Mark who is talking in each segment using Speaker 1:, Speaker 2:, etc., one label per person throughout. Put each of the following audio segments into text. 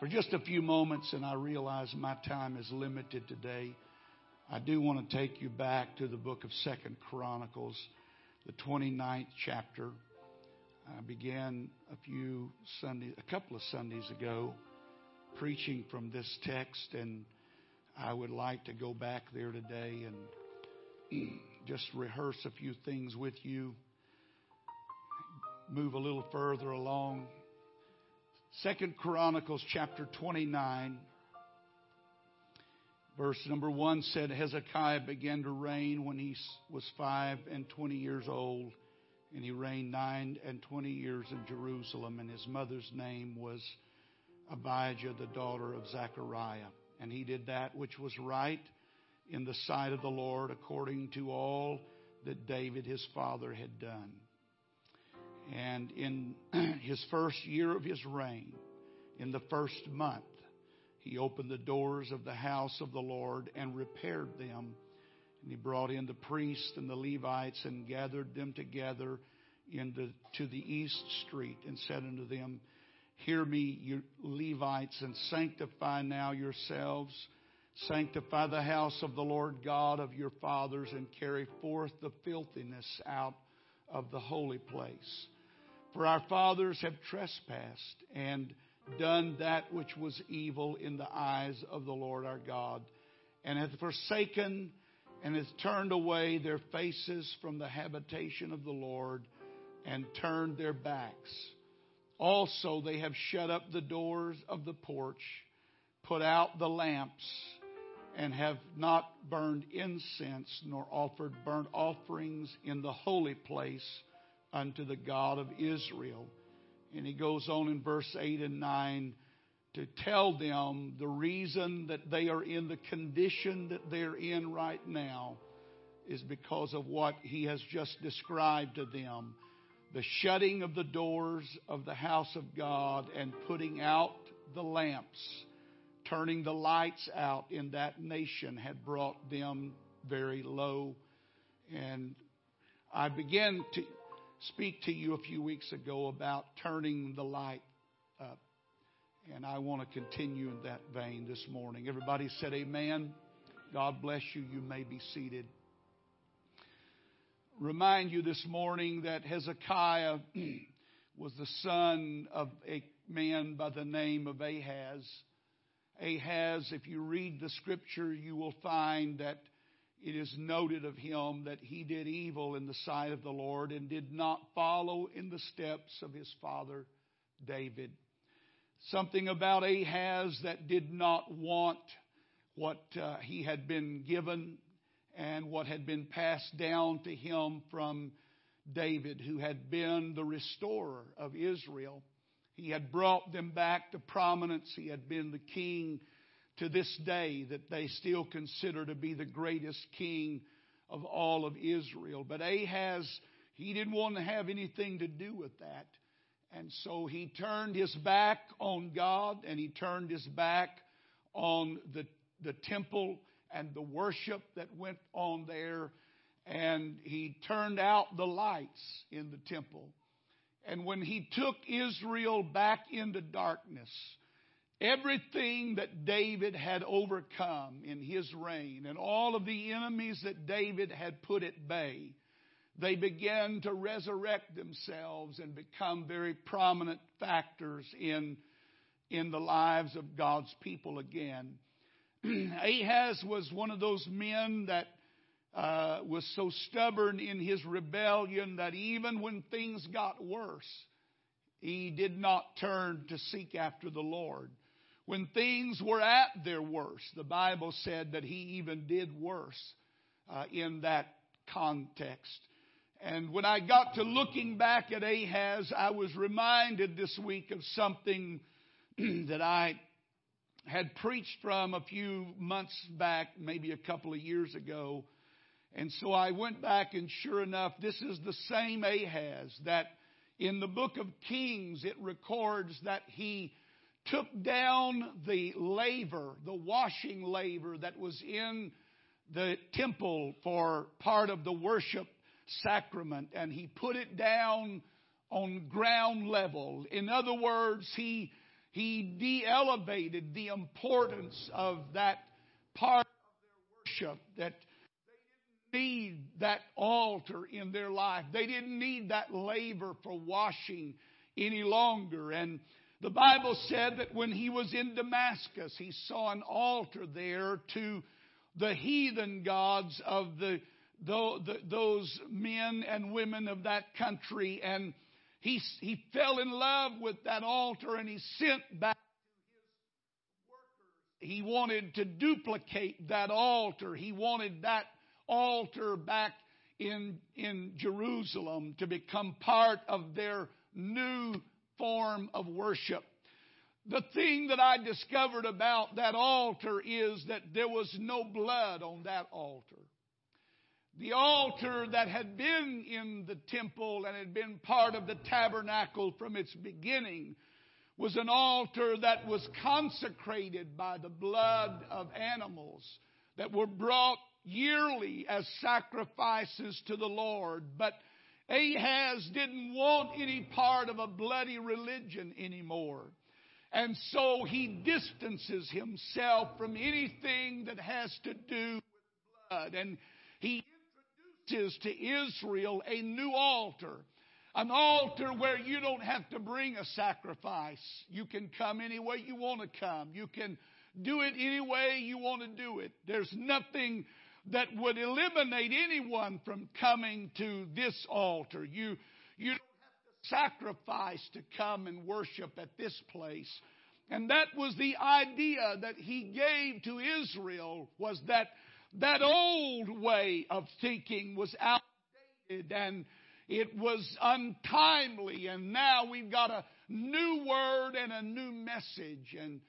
Speaker 1: For just a few moments, and I realize my time is limited today, I do want to take you back to the book of Second Chronicles, the 29th chapter. I began a few Sundays, a couple of Sundays ago, preaching from this text, and I would like to go back there today and just rehearse a few things with you, move a little further along. Second Chronicles chapter 29, verse number 1 said Hezekiah began to reign when he was five and twenty years old, and he reigned nine and twenty years in Jerusalem, and his mother's name was Abijah, the daughter of Zechariah. And he did that which was right in the sight of the Lord according to all that David his father had done. And in his first year of his reign, in the first month, he opened the doors of the house of the Lord and repaired them. And he brought in the priests and the Levites and gathered them together into to the east street and said unto them, Hear me, you Levites, and sanctify now yourselves. Sanctify the house of the Lord God of your fathers and carry forth the filthiness out of the holy place. For our fathers have trespassed and done that which was evil in the eyes of the Lord our God, and hath forsaken and hath turned away their faces from the habitation of the Lord and turned their backs. Also, they have shut up the doors of the porch, put out the lamps, and have not burned incense nor offered burnt offerings in the holy place unto the God of Israel. And he goes on in verse 8 and 9 to tell them the reason that they are in the condition that they're in right now is because of what he has just described to them the shutting of the doors of the house of God and putting out the lamps, turning the lights out in that nation had brought them very low. And I began to speak to you a few weeks ago about turning the light up. And I want to continue in that vein this morning. Everybody said, Amen. God bless you. You may be seated remind you this morning that Hezekiah was the son of a man by the name of Ahaz. Ahaz, if you read the scripture, you will find that it is noted of him that he did evil in the sight of the Lord and did not follow in the steps of his father David. Something about Ahaz that did not want what uh, he had been given and what had been passed down to him from David, who had been the restorer of Israel. He had brought them back to prominence. He had been the king to this day that they still consider to be the greatest king of all of Israel. But Ahaz, he didn't want to have anything to do with that. And so he turned his back on God and he turned his back on the, the temple and the worship that went on there. And he turned out the lights in the temple. And when he took Israel back into darkness, everything that David had overcome in his reign and all of the enemies that David had put at bay, they began to resurrect themselves and become very prominent factors in, in the lives of God's people again. Ahaz was one of those men that uh, was so stubborn in his rebellion that even when things got worse, he did not turn to seek after the Lord. When things were at their worst, the Bible said that he even did worse uh, in that context. And when I got to looking back at Ahaz, I was reminded this week of something that I had preached from a few months back, maybe a couple of years ago. And so I went back, and sure enough, this is the same Ahaz that in the book of Kings it records that he took down the laver, the washing laver that was in the temple for part of the worship sacrament, and he put it down on ground level. In other words, he he de elevated the importance of that part of their worship that they didn't need that altar in their life. They didn't need that laver for washing any longer. And the Bible said that when he was in Damascus, he saw an altar there to the heathen gods of the, those men and women of that country. And he, he fell in love with that altar and he sent back his workers. He wanted to duplicate that altar. He wanted that altar back in, in Jerusalem to become part of their new form of worship. The thing that I discovered about that altar is that there was no blood on that altar. The altar that had been in the temple and had been part of the tabernacle from its beginning was an altar that was consecrated by the blood of animals that were brought yearly as sacrifices to the Lord. But Ahaz didn't want any part of a bloody religion anymore. And so he distances himself from anything that has to do with blood. And he introduces to Israel a new altar. An altar where you don't have to bring a sacrifice. You can come any way you want to come. You can do it any way you want to do it. There's nothing that would eliminate anyone from coming to this altar. You, you don't have to sacrifice to come and worship at this place. And that was the idea that he gave to Israel was that that old way of thinking was outdated and it was untimely and now we've got a new word and a new message and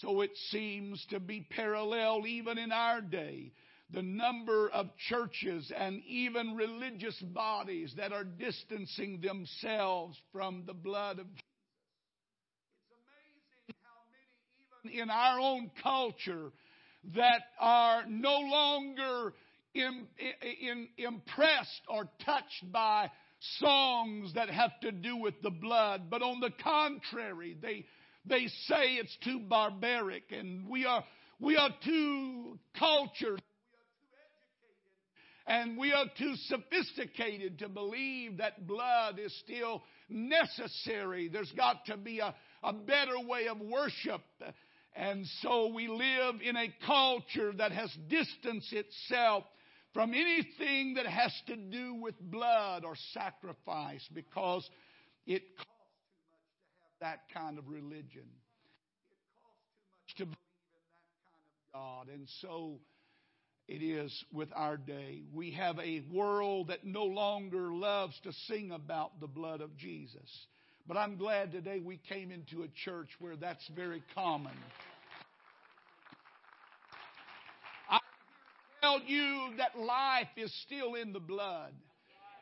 Speaker 1: so it seems to be parallel even in our day the number of churches and even religious bodies that are distancing themselves from the blood of Jesus. It's amazing how many, even in our own culture, that are no longer in, in, impressed or touched by songs that have to do with the blood, but on the contrary, they, they say it's too barbaric and we are, we are too cultured and we are too sophisticated to believe that blood is still necessary. There's got to be a, a better way of worship. And so we live in a culture that has distanced itself from anything that has to do with blood or sacrifice because it costs too much to have that kind of religion. It costs too much to believe in that kind of God. And so it is with our day. We have a world that no longer loves to sing about the blood of Jesus. But I'm glad today we came into a church where that's very common. I tell you that life is still in the blood.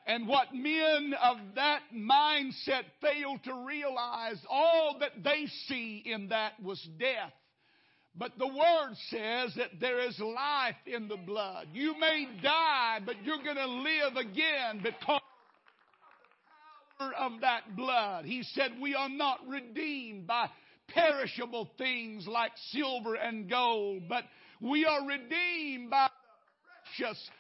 Speaker 1: And what men of that mindset fail to realize, all that they see in that was death. But the Word says that there is life in the blood. You may die, but you're going to live again because of the power of that blood. He said, We are not redeemed by perishable things like silver and gold, but we are redeemed by the precious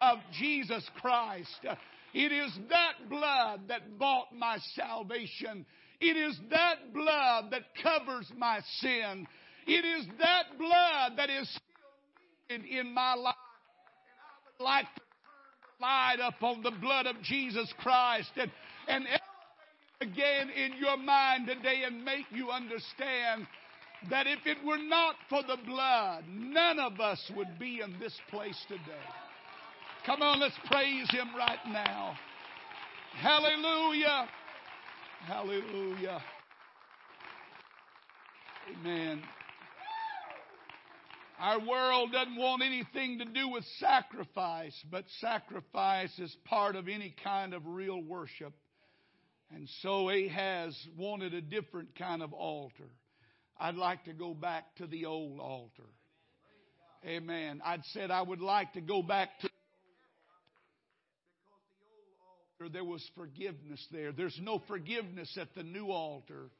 Speaker 1: blood of Jesus Christ. It is that blood that bought my salvation. It is that blood that covers my sin. It is that blood that is still in my life. And I would like to turn the light up on the blood of Jesus Christ and, and again in your mind today and make you understand that if it were not for the blood, none of us would be in this place today. Come on, let's praise Him right now. Hallelujah. Hallelujah. Amen. Our world doesn't want anything to do with sacrifice, but sacrifice is part of any kind of real worship. And so Ahaz wanted a different kind of altar. I'd like to go back to the old altar. Amen. I'd said I would like to go back to the old altar there was forgiveness there. There's no forgiveness at the new altar.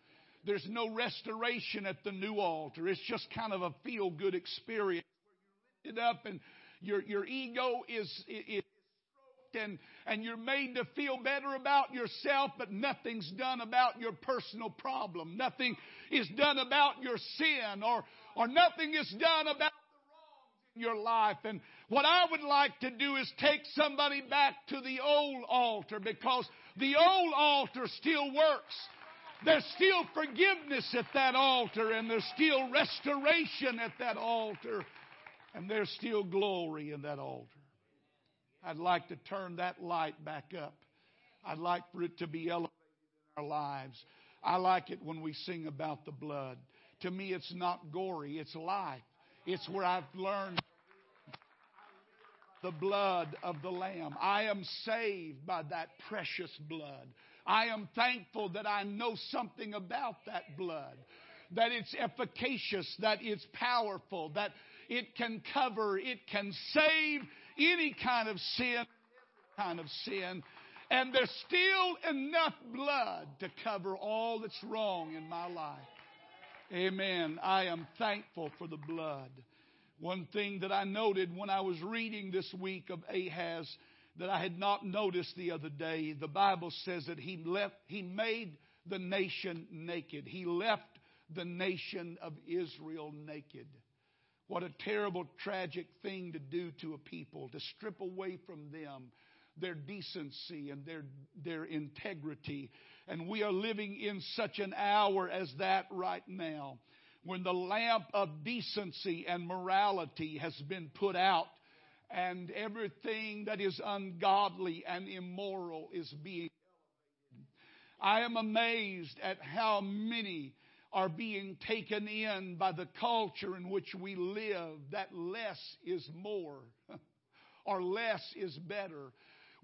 Speaker 1: There's no restoration at the new altar. It's just kind of a feel good experience where you're lifted up and your, your ego is, is and, and you're made to feel better about yourself, but nothing's done about your personal problem. Nothing is done about your sin or, or nothing is done about the wrongs in your life. And what I would like to do is take somebody back to the old altar because the old altar still works. There's still forgiveness at that altar and there's still restoration at that altar and there's still glory in that altar. I'd like to turn that light back up. I'd like for it to be elevated in our lives. I like it when we sing about the blood. To me, it's not gory, it's life. It's where I've learned the blood of the Lamb. I am saved by that precious blood. I am thankful that I know something about that blood, that it's efficacious, that it's powerful, that it can cover, it can save any kind of sin, kind of sin. And there's still enough blood to cover all that's wrong in my life. Amen. I am thankful for the blood. One thing that I noted when I was reading this week of Ahaz that I had not noticed the other day, the Bible says that he left, he made the nation naked. He left the nation of Israel naked. What a terrible, tragic thing to do to a people, to strip away from them their decency and their, their integrity. And we are living in such an hour as that right now when the lamp of decency and morality has been put out and everything that is ungodly and immoral is being I am amazed at how many are being taken in by the culture in which we live that less is more or less is better.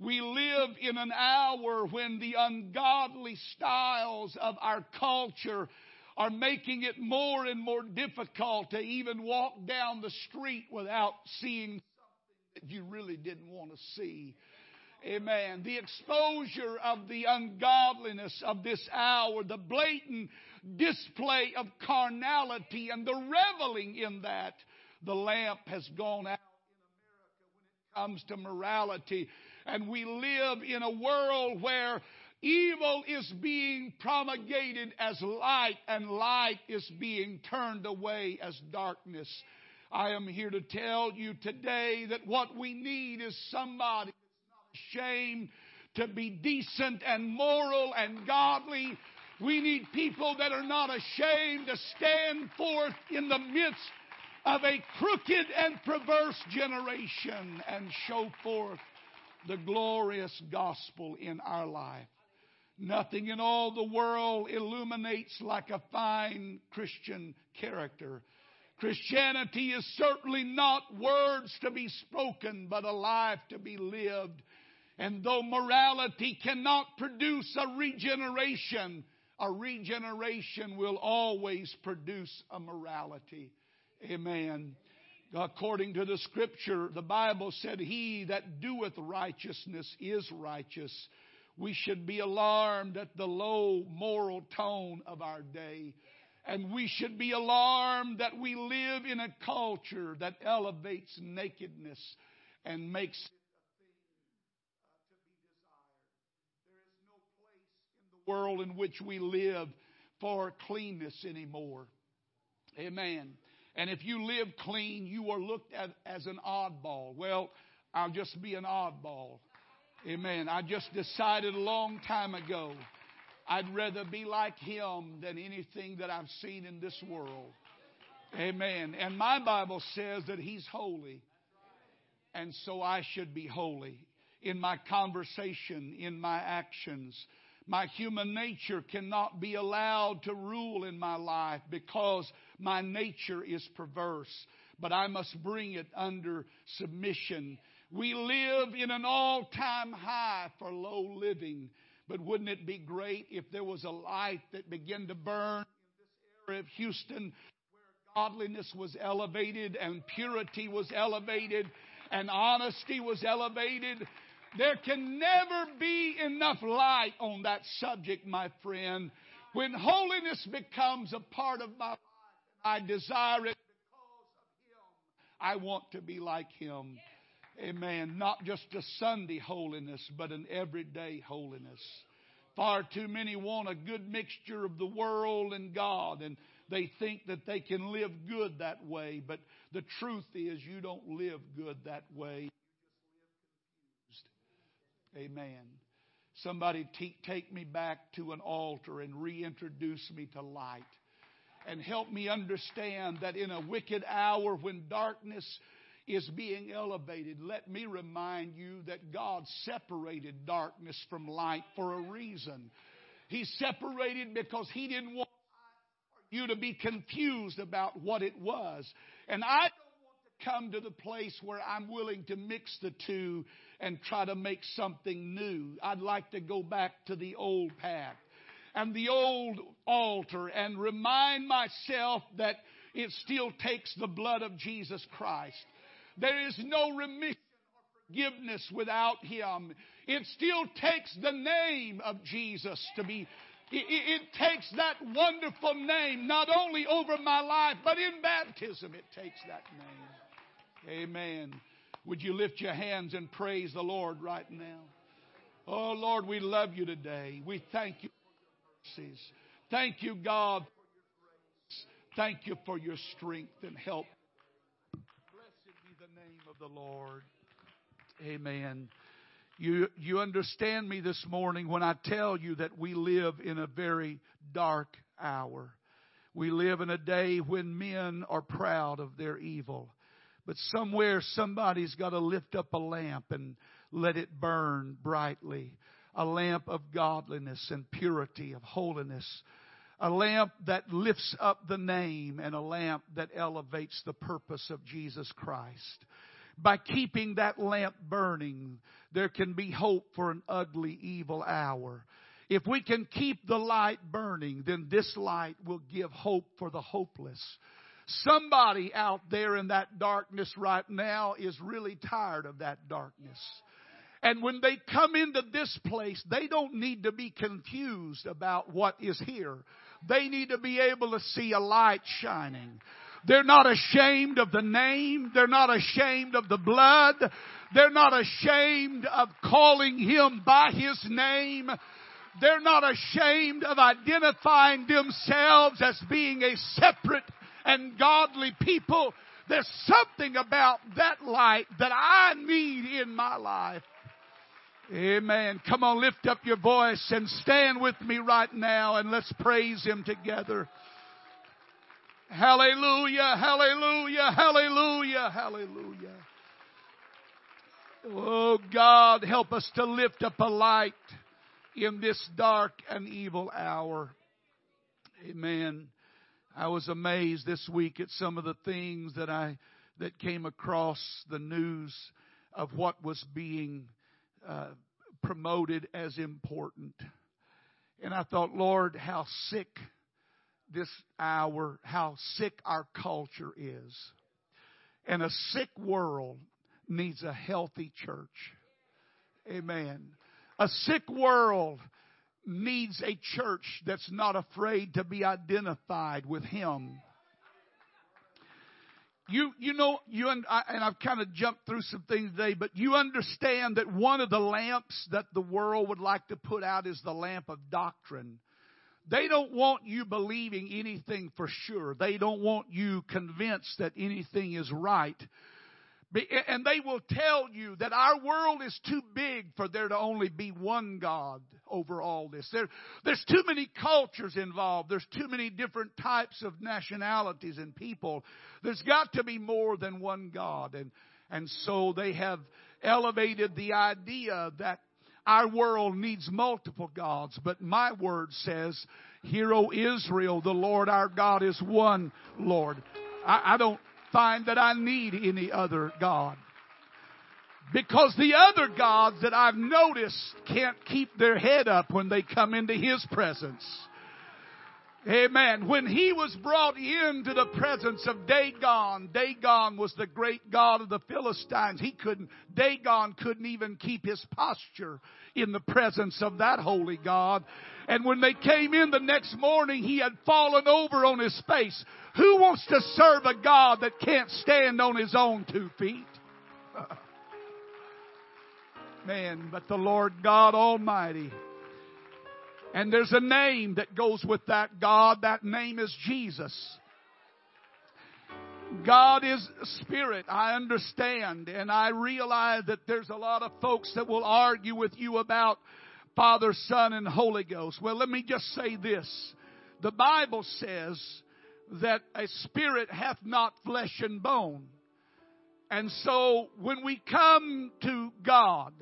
Speaker 1: We live in an hour when the ungodly styles of our culture are making it more and more difficult to even walk down the street without seeing that you really didn't want to see. Amen. The exposure of the ungodliness of this hour, the blatant display of carnality and the reveling in that. The lamp has gone out in America when it comes to morality. And we live in a world where evil is being promulgated as light and light is being turned away as darkness. I am here to tell you today that what we need is somebody that's not ashamed to be decent and moral and godly we need people that are not ashamed to stand forth in the midst of a crooked and perverse generation and show forth the glorious gospel in our life. Nothing in all the world illuminates like a fine Christian character. Christianity is certainly not words to be spoken, but a life to be lived. And though morality cannot produce a regeneration, a regeneration will always produce a morality. Amen. According to the scripture, the Bible said, He that doeth righteousness is righteous. We should be alarmed at the low moral tone of our day. And we should be alarmed that we live in a culture that elevates nakedness and makes uh, There is no place in the world in which we live for cleanness anymore. Amen. And if you live clean, you are looked at as an oddball. Well, I'll just be an oddball. Amen. I just decided a long time ago I'd rather be like him than anything that I've seen in this world. Amen. And my Bible says that he's holy. And so I should be holy in my conversation, in my actions. My human nature cannot be allowed to rule in my life because my nature is perverse, but I must bring it under submission. We live in an all time high for low living, but wouldn't it be great if there was a light that began to burn in this area of Houston where godliness was elevated and purity was elevated and honesty was elevated there can never be enough light on that subject, my friend, When holiness becomes a part of my life, I desire it because of Him. I want to be like Him. Amen. Not just a Sunday holiness, but an everyday holiness. Far too many want a good mixture of the world and God, and they think that they can live good that way. But the truth is, you don't live good that way. Amen. Somebody t- take me back to an altar and reintroduce me to light. And help me understand that in a wicked hour when darkness is being elevated, let me remind you that God separated darkness from light for a reason. He separated because He didn't want you to be confused about what it was. And I don't want to come to the place where I'm willing to mix the two and try to make something new. I'd like to go back to the old path and the old altar and remind myself that it still takes the blood of Jesus Christ. There is no remission or forgiveness without Him. It still takes the name of Jesus to be it, it, takes that wonderful name not only over my life, but in baptism it takes that name. Amen. Would you lift your hands and praise the Lord right now? Oh, Lord, we love you today. We thank you for your mercies. Thank you, God, for your grace. Thank you for your strength and help. The Lord. Amen. You, you understand me this morning when I tell you that we live in a very dark hour. We live in a day when men are proud of their evil. But somewhere somebody's got to lift up a lamp and let it burn brightly. A lamp of godliness and purity, of holiness. A lamp that lifts up the name and a lamp that elevates the purpose of Jesus Christ. By keeping that lamp burning, there can be hope for an ugly, evil hour. If we can keep the light burning, then this light will give hope for the hopeless. Somebody out there in that darkness right now is really tired of that darkness. And when they come into this place, they don't need to be confused about what is here. They need to be able to see a light shining. They're not ashamed of the name. They're not ashamed of the blood. They're not ashamed of calling Him by His name. They're not ashamed of identifying themselves as being a separate and godly people. There's something about that light that I need in my life. Amen. Come on, lift up your voice and stand with me right now and let's praise Him together. Hallelujah, hallelujah, hallelujah, hallelujah. Oh God, help us to lift up a light in this dark and evil hour. Amen. I was amazed this week at some of the things that I that came across the news of what was being uh, promoted as important. And I thought, Lord, how sick this hour, how sick our culture is. And a sick world needs a healthy church. Amen. A sick world needs a church that's not afraid to be identified with Him. You, you know, you and, I, and I've kind of jumped through some things today, but you understand that one of the lamps that the world would like to put out is the lamp of doctrine. They don't want you believing anything for sure. They don't want you convinced that anything is right. And they will tell you that our world is too big for there to only be one God over all this. There, there's too many cultures involved. There's too many different types of nationalities and people. There's got to be more than one God. And, and so they have elevated the idea that our world needs multiple gods, but my word says, Hear, O Israel, the Lord our God is one Lord. I, I don't find that I need any other God. Because the other gods that I've noticed can't keep their head up when they come into His presence. Amen. When he was brought into the presence of Dagon, Dagon was the great god of the Philistines. He couldn't, Dagon couldn't even keep his posture in the presence of that holy God. And when they came in the next morning, he had fallen over on his face. Who wants to serve a God that can't stand on his own two feet? Man, but the Lord God Almighty and there's a name that goes with that God. That name is Jesus. God is spirit. I understand and I realize that there's a lot of folks that will argue with you about Father, Son, and Holy Ghost. Well, let me just say this. The Bible says that a spirit hath not flesh and bone. And so when we come to God,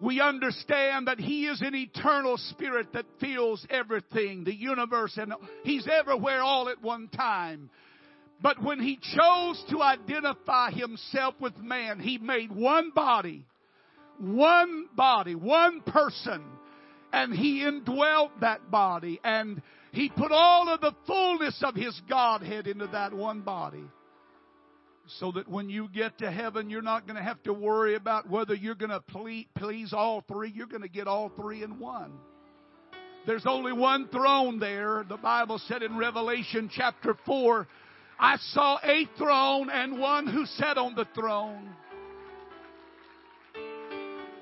Speaker 1: we understand that He is an eternal spirit that fills everything, the universe, and He's everywhere all at one time. But when He chose to identify Himself with man, He made one body, one body, one person, and He indwelt that body, and He put all of the fullness of His Godhead into that one body so that when you get to heaven, you're not going to have to worry about whether you're going to please all three. You're going to get all three in one. There's only one throne there. The Bible said in Revelation chapter 4, I saw a throne and one who sat on the throne.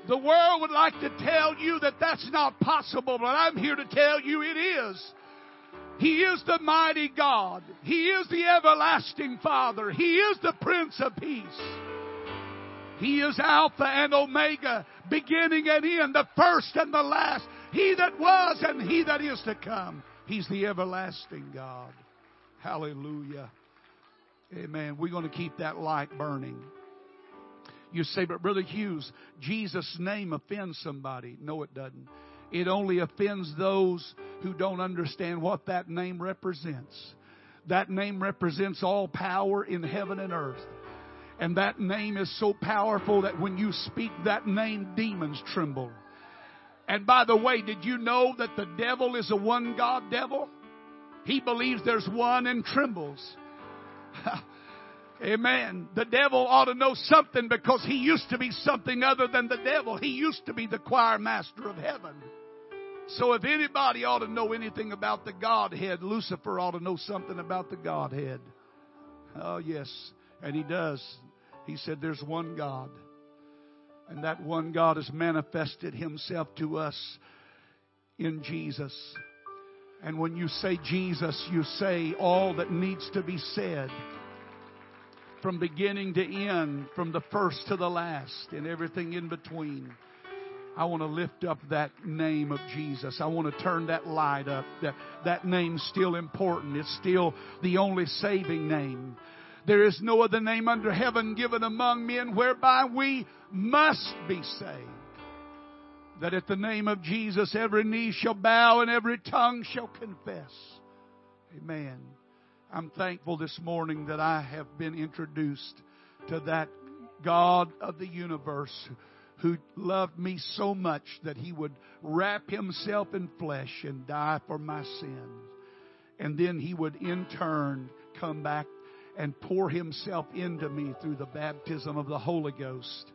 Speaker 1: The world would like to tell you that that's not possible, but I'm here to tell you it is. He is the mighty God. He is the everlasting Father. He is the Prince of Peace. He is Alpha and Omega, beginning and end, the first and the last. He that was and he that is to come. He's the everlasting God. Hallelujah. Amen. We're going to keep that light burning. You say, but Brother Hughes, Jesus' name offends somebody. No, it doesn't. It only offends those who don't understand what that name represents. That name represents all power in heaven and earth. And that name is so powerful that when you speak that name, demons tremble. And by the way, did you know that the devil is a one God devil? He believes there's one and trembles. Amen. The devil ought to know something because he used to be something other than the devil. He used to be the choir master of heaven. So if anybody ought to know anything about the Godhead, Lucifer ought to know something about the Godhead. Oh, yes. And he does. He said there's one God. And that one God has manifested himself to us in Jesus. And when you say Jesus, you say all that needs to be said from beginning to end, from the first to the last, and everything in between. I want to lift up that name of Jesus. I want to turn that light up. That, that name's still important. It's still the only saving name. There is no other name under heaven given among men whereby we must be saved. That at the name of Jesus every knee shall bow and every tongue shall confess. Amen. I'm thankful this morning that I have been introduced to that God of the universe who loved me so much that he would wrap himself in flesh and die for my sins. And then he would in turn come back and pour himself into me through the baptism of the Holy Ghost.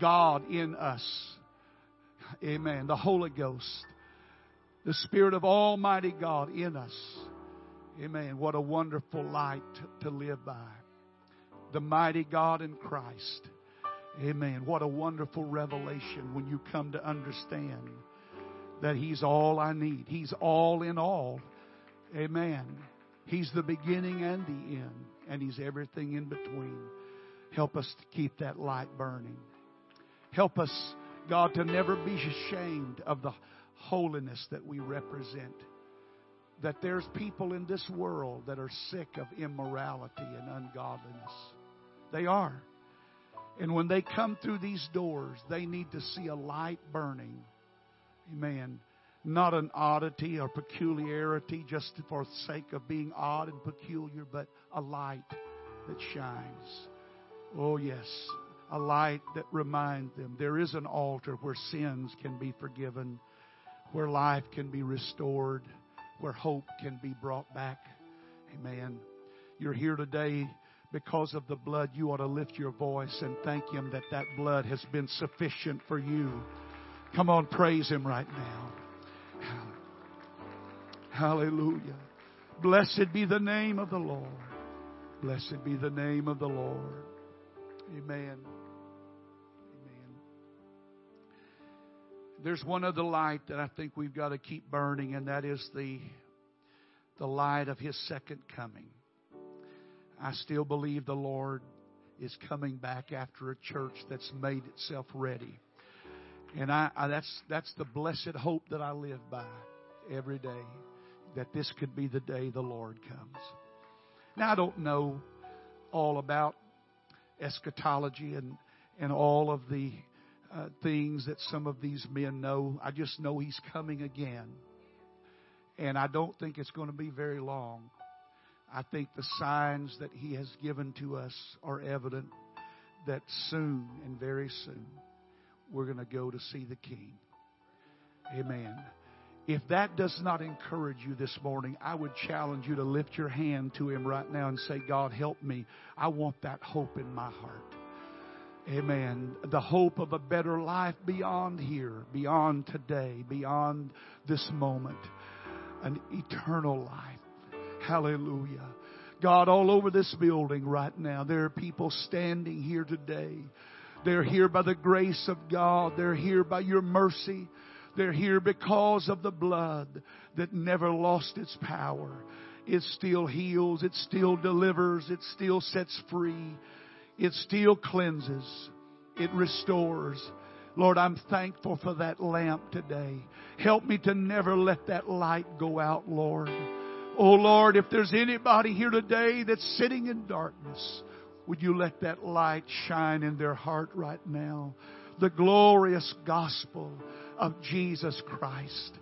Speaker 1: God in us. Amen. The Holy Ghost. The Spirit of Almighty God in us. Amen. What a wonderful light to live by. The mighty God in Christ. Amen. What a wonderful revelation when you come to understand that He's all I need. He's all in all. Amen. He's the beginning and the end, and He's everything in between. Help us to keep that light burning. Help us, God, to never be ashamed of the holiness that we represent. That there's people in this world that are sick of immorality and ungodliness. They are. And when they come through these doors, they need to see a light burning. Amen. Not an oddity or peculiarity just for the sake of being odd and peculiar, but a light that shines. Oh, yes. A light that reminds them there is an altar where sins can be forgiven, where life can be restored, where hope can be brought back. Amen. You're here today because of the blood. You ought to lift your voice and thank Him that that blood has been sufficient for you. Come on, praise Him right now. Hallelujah. Blessed be the name of the Lord. Blessed be the name of the Lord. Amen. There's one other light that I think we've got to keep burning, and that is the, the light of His second coming. I still believe the Lord is coming back after a church that's made itself ready. And I, I, that's, that's the blessed hope that I live by every day that this could be the day the Lord comes. Now, I don't know all about eschatology and, and all of the uh, things that some of these men know. I just know He's coming again. And I don't think it's going to be very long. I think the signs that He has given to us are evident that soon and very soon we're going to go to see the King. Amen. If that does not encourage you this morning, I would challenge you to lift your hand to Him right now and say, God, help me. I want that hope in my heart. Amen. The hope of a better life beyond here, beyond today, beyond this moment. An eternal life. Hallelujah. God, all over this building right now, there are people standing here today. They're here by the grace of God. They're here by your mercy. They're here because of the blood that never lost its power. It still heals, it still delivers, it still sets free, it still cleanses, it restores. Lord, I'm thankful for that lamp today. Help me to never let that light go out, Lord. Oh Lord, if there's anybody here today that's sitting in darkness, would you let that light shine in their heart right now? The glorious gospel of Jesus Christ.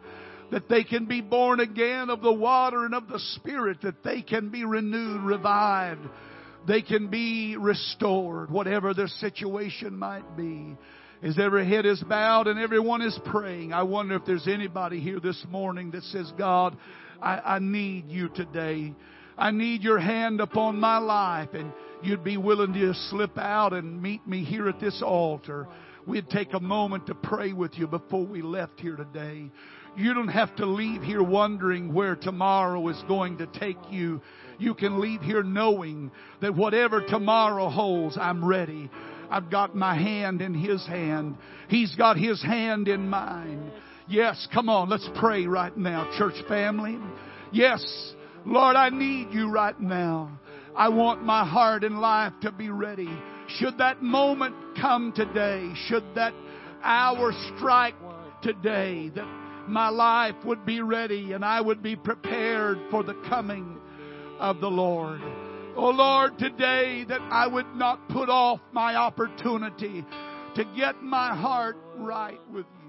Speaker 1: That they can be born again of the water and of the Spirit, that they can be renewed, revived, they can be restored, whatever their situation might be. As every head is bowed and everyone is praying, I wonder if there's anybody here this morning that says, God, I, I need you today. I need your hand upon my life and you'd be willing to slip out and meet me here at this altar we'd take a moment to pray with you before we left here today. You don't have to leave here wondering where tomorrow is going to take you. You can leave here knowing that whatever tomorrow holds, I'm ready. I've got my hand in His hand. He's got His hand in mine. Yes, come on, let's pray right now, church family. Yes, Lord, I need you right now. I want my heart and life to be ready. Should that moment come today, should that hour strike today, that my life would be ready and I would be prepared for the coming of the Lord. Oh Lord, today that I would not put off my opportunity to get my heart right with you.